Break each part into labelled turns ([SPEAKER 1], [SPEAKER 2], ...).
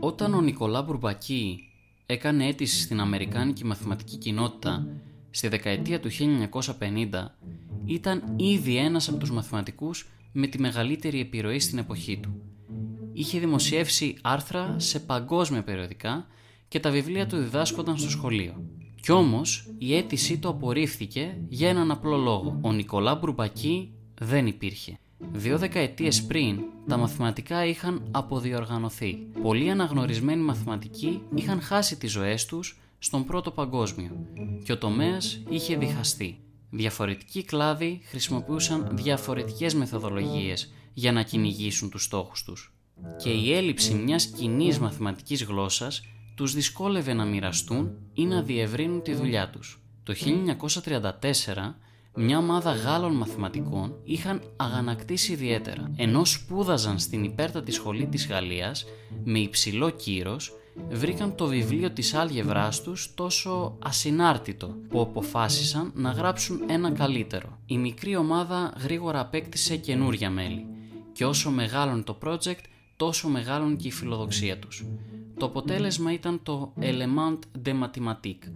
[SPEAKER 1] Όταν ο Νικολά Μπουρμπακή έκανε αίτηση στην Αμερικάνικη μαθηματική κοινότητα στη δεκαετία του 1950, ήταν ήδη ένας από τους μαθηματικούς με τη μεγαλύτερη επιρροή στην εποχή του. Είχε δημοσιεύσει άρθρα σε παγκόσμια περιοδικά και τα βιβλία του διδάσκονταν στο σχολείο. Κι όμως η αίτησή του απορρίφθηκε για έναν απλό λόγο. Ο Νικολά Μπουρμπακή δεν υπήρχε. Δύο δεκαετίες πριν, τα μαθηματικά είχαν αποδιοργανωθεί. Πολλοί αναγνωρισμένοι μαθηματικοί είχαν χάσει τις ζωές τους στον πρώτο παγκόσμιο και ο τομέας είχε διχαστεί. Διαφορετικοί κλάδοι χρησιμοποιούσαν διαφορετικές μεθοδολογίες για να κυνηγήσουν τους στόχους τους. Και η έλλειψη μιας κοινής μαθηματικής γλώσσας τους δυσκόλευε να μοιραστούν ή να διευρύνουν τη δουλειά τους. Το 1934 μια ομάδα Γάλλων μαθηματικών είχαν αγανακτήσει ιδιαίτερα. Ενώ σπούδαζαν στην υπέρτατη σχολή της Γαλλίας με υψηλό κύρος, βρήκαν το βιβλίο της άλγευράς τους τόσο ασυνάρτητο που αποφάσισαν να γράψουν ένα καλύτερο. Η μικρή ομάδα γρήγορα απέκτησε καινούρια μέλη και όσο μεγάλον το project τόσο μεγάλον και η φιλοδοξία τους. Το αποτέλεσμα ήταν το Element de Mathématiques,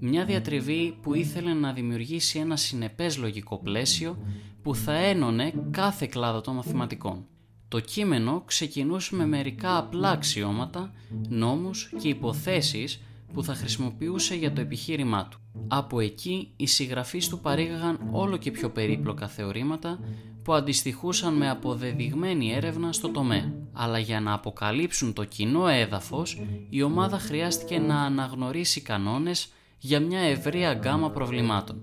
[SPEAKER 1] μια διατριβή που ήθελε να δημιουργήσει ένα συνεπές λογικό πλαίσιο που θα ένωνε κάθε κλάδο των μαθηματικών. Το κείμενο ξεκινούσε με μερικά απλά αξιώματα, νόμους και υποθέσεις που θα χρησιμοποιούσε για το επιχείρημά του. Από εκεί οι συγγραφείς του παρήγαγαν όλο και πιο περίπλοκα θεωρήματα που αντιστοιχούσαν με αποδεδειγμένη έρευνα στο τομέα. Αλλά για να αποκαλύψουν το κοινό έδαφος, η ομάδα χρειάστηκε να αναγνωρίσει κανόνες για μια ευρεία γκάμα προβλημάτων.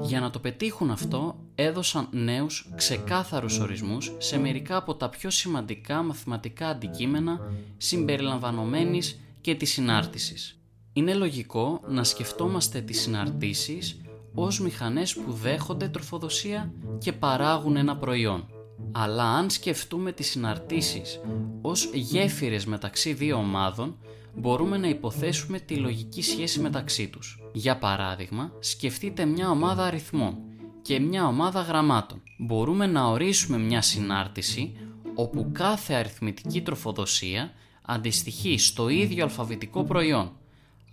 [SPEAKER 1] Για να το πετύχουν αυτό, έδωσαν νέους ξεκάθαρους ορισμούς σε μερικά από τα πιο σημαντικά μαθηματικά αντικείμενα συμπεριλαμβανομένης και της συνάρτησης. Είναι λογικό να σκεφτόμαστε τις συναρτήσεις ως μηχανές που δέχονται τροφοδοσία και παράγουν ένα προϊόν. Αλλά αν σκεφτούμε τις συναρτήσεις ως γέφυρες μεταξύ δύο ομάδων, μπορούμε να υποθέσουμε τη λογική σχέση μεταξύ τους. Για παράδειγμα, σκεφτείτε μια ομάδα αριθμών και μια ομάδα γραμμάτων. Μπορούμε να ορίσουμε μια συνάρτηση όπου κάθε αριθμητική τροφοδοσία αντιστοιχεί στο ίδιο αλφαβητικό προϊόν.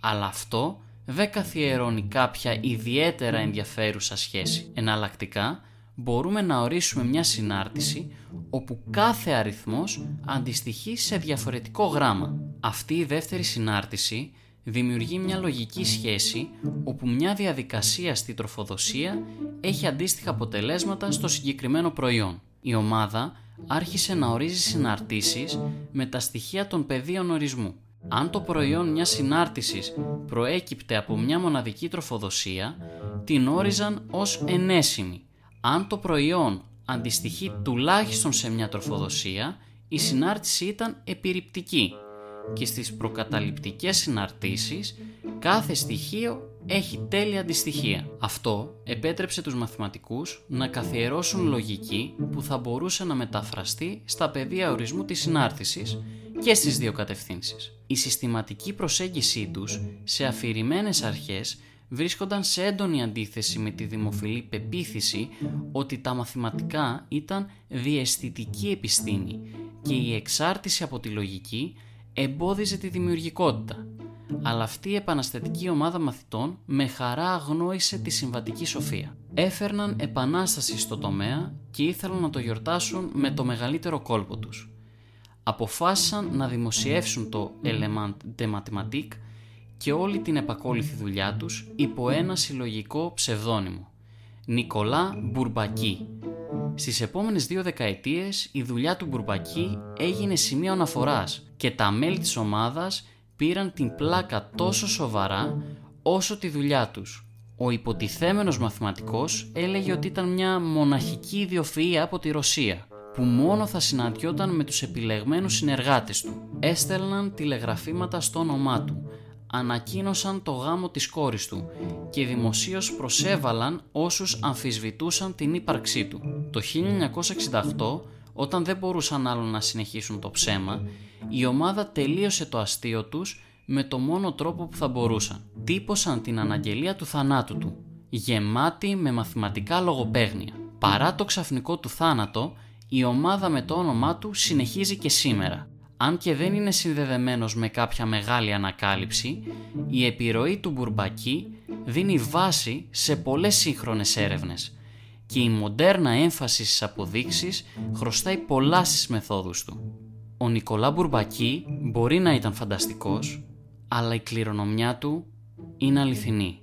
[SPEAKER 1] Αλλά αυτό δεν καθιερώνει κάποια ιδιαίτερα ενδιαφέρουσα σχέση. Εναλλακτικά, μπορούμε να ορίσουμε μια συνάρτηση όπου κάθε αριθμός αντιστοιχεί σε διαφορετικό γράμμα. Αυτή η δεύτερη συνάρτηση δημιουργεί μια λογική σχέση όπου μια διαδικασία στη τροφοδοσία έχει αντίστοιχα αποτελέσματα στο συγκεκριμένο προϊόν. Η ομάδα άρχισε να ορίζει συναρτήσεις με τα στοιχεία των πεδίων ορισμού. Αν το προϊόν μιας συνάρτησης προέκυπτε από μια μοναδική τροφοδοσία, την όριζαν ως ενέσιμη. Αν το προϊόν αντιστοιχεί τουλάχιστον σε μια τροφοδοσία, η συνάρτηση ήταν επιρρυπτική και στις προκαταληπτικές συναρτήσεις κάθε στοιχείο έχει τέλεια αντιστοιχεία. Αυτό επέτρεψε τους μαθηματικούς να καθιερώσουν λογική που θα μπορούσε να μεταφραστεί στα πεδία ορισμού της συνάρτησης και στις δύο κατευθύνσεις. Η συστηματική προσέγγιση τους σε αφηρημένες αρχές βρίσκονταν σε έντονη αντίθεση με τη δημοφιλή πεποίθηση ότι τα μαθηματικά ήταν διαισθητική επιστήμη και η εξάρτηση από τη λογική εμπόδιζε τη δημιουργικότητα. Αλλά αυτή η επαναστατική ομάδα μαθητών με χαρά αγνόησε τη συμβατική σοφία. Έφερναν επανάσταση στο τομέα και ήθελαν να το γιορτάσουν με το μεγαλύτερο κόλπο τους. Αποφάσισαν να δημοσιεύσουν το Element de Mathématiques και όλη την επακόλουθη δουλειά τους υπό ένα συλλογικό ψευδόνυμο. Νικολά Μπουρμπακή. Στις επόμενες δύο δεκαετίες η δουλειά του Μπουρμπακή έγινε σημείο αναφοράς και τα μέλη της ομάδας πήραν την πλάκα τόσο σοβαρά όσο τη δουλειά τους. Ο υποτιθέμενος μαθηματικός έλεγε ότι ήταν μια μοναχική ιδιοφυΐα από τη Ρωσία που μόνο θα συναντιόταν με τους επιλεγμένους συνεργάτες του. Έστελναν τηλεγραφήματα στο όνομά του, ανακοίνωσαν το γάμο της κόρης του και δημοσίως προσέβαλαν όσους αμφισβητούσαν την ύπαρξή του. Το 1968, όταν δεν μπορούσαν άλλο να συνεχίσουν το ψέμα, η ομάδα τελείωσε το αστείο τους με το μόνο τρόπο που θα μπορούσαν. Τύπωσαν την αναγγελία του θανάτου του, γεμάτη με μαθηματικά λογοπαίγνια. Παρά το ξαφνικό του θάνατο, η ομάδα με το όνομά του συνεχίζει και σήμερα αν και δεν είναι συνδεδεμένος με κάποια μεγάλη ανακάλυψη, η επιρροή του Μπουρμπακή δίνει βάση σε πολλές σύγχρονες έρευνες και η μοντέρνα έμφαση στις αποδείξεις χρωστάει πολλά στις μεθόδους του. Ο Νικολά Μπουρμπακή μπορεί να ήταν φανταστικός, αλλά η κληρονομιά του είναι αληθινή.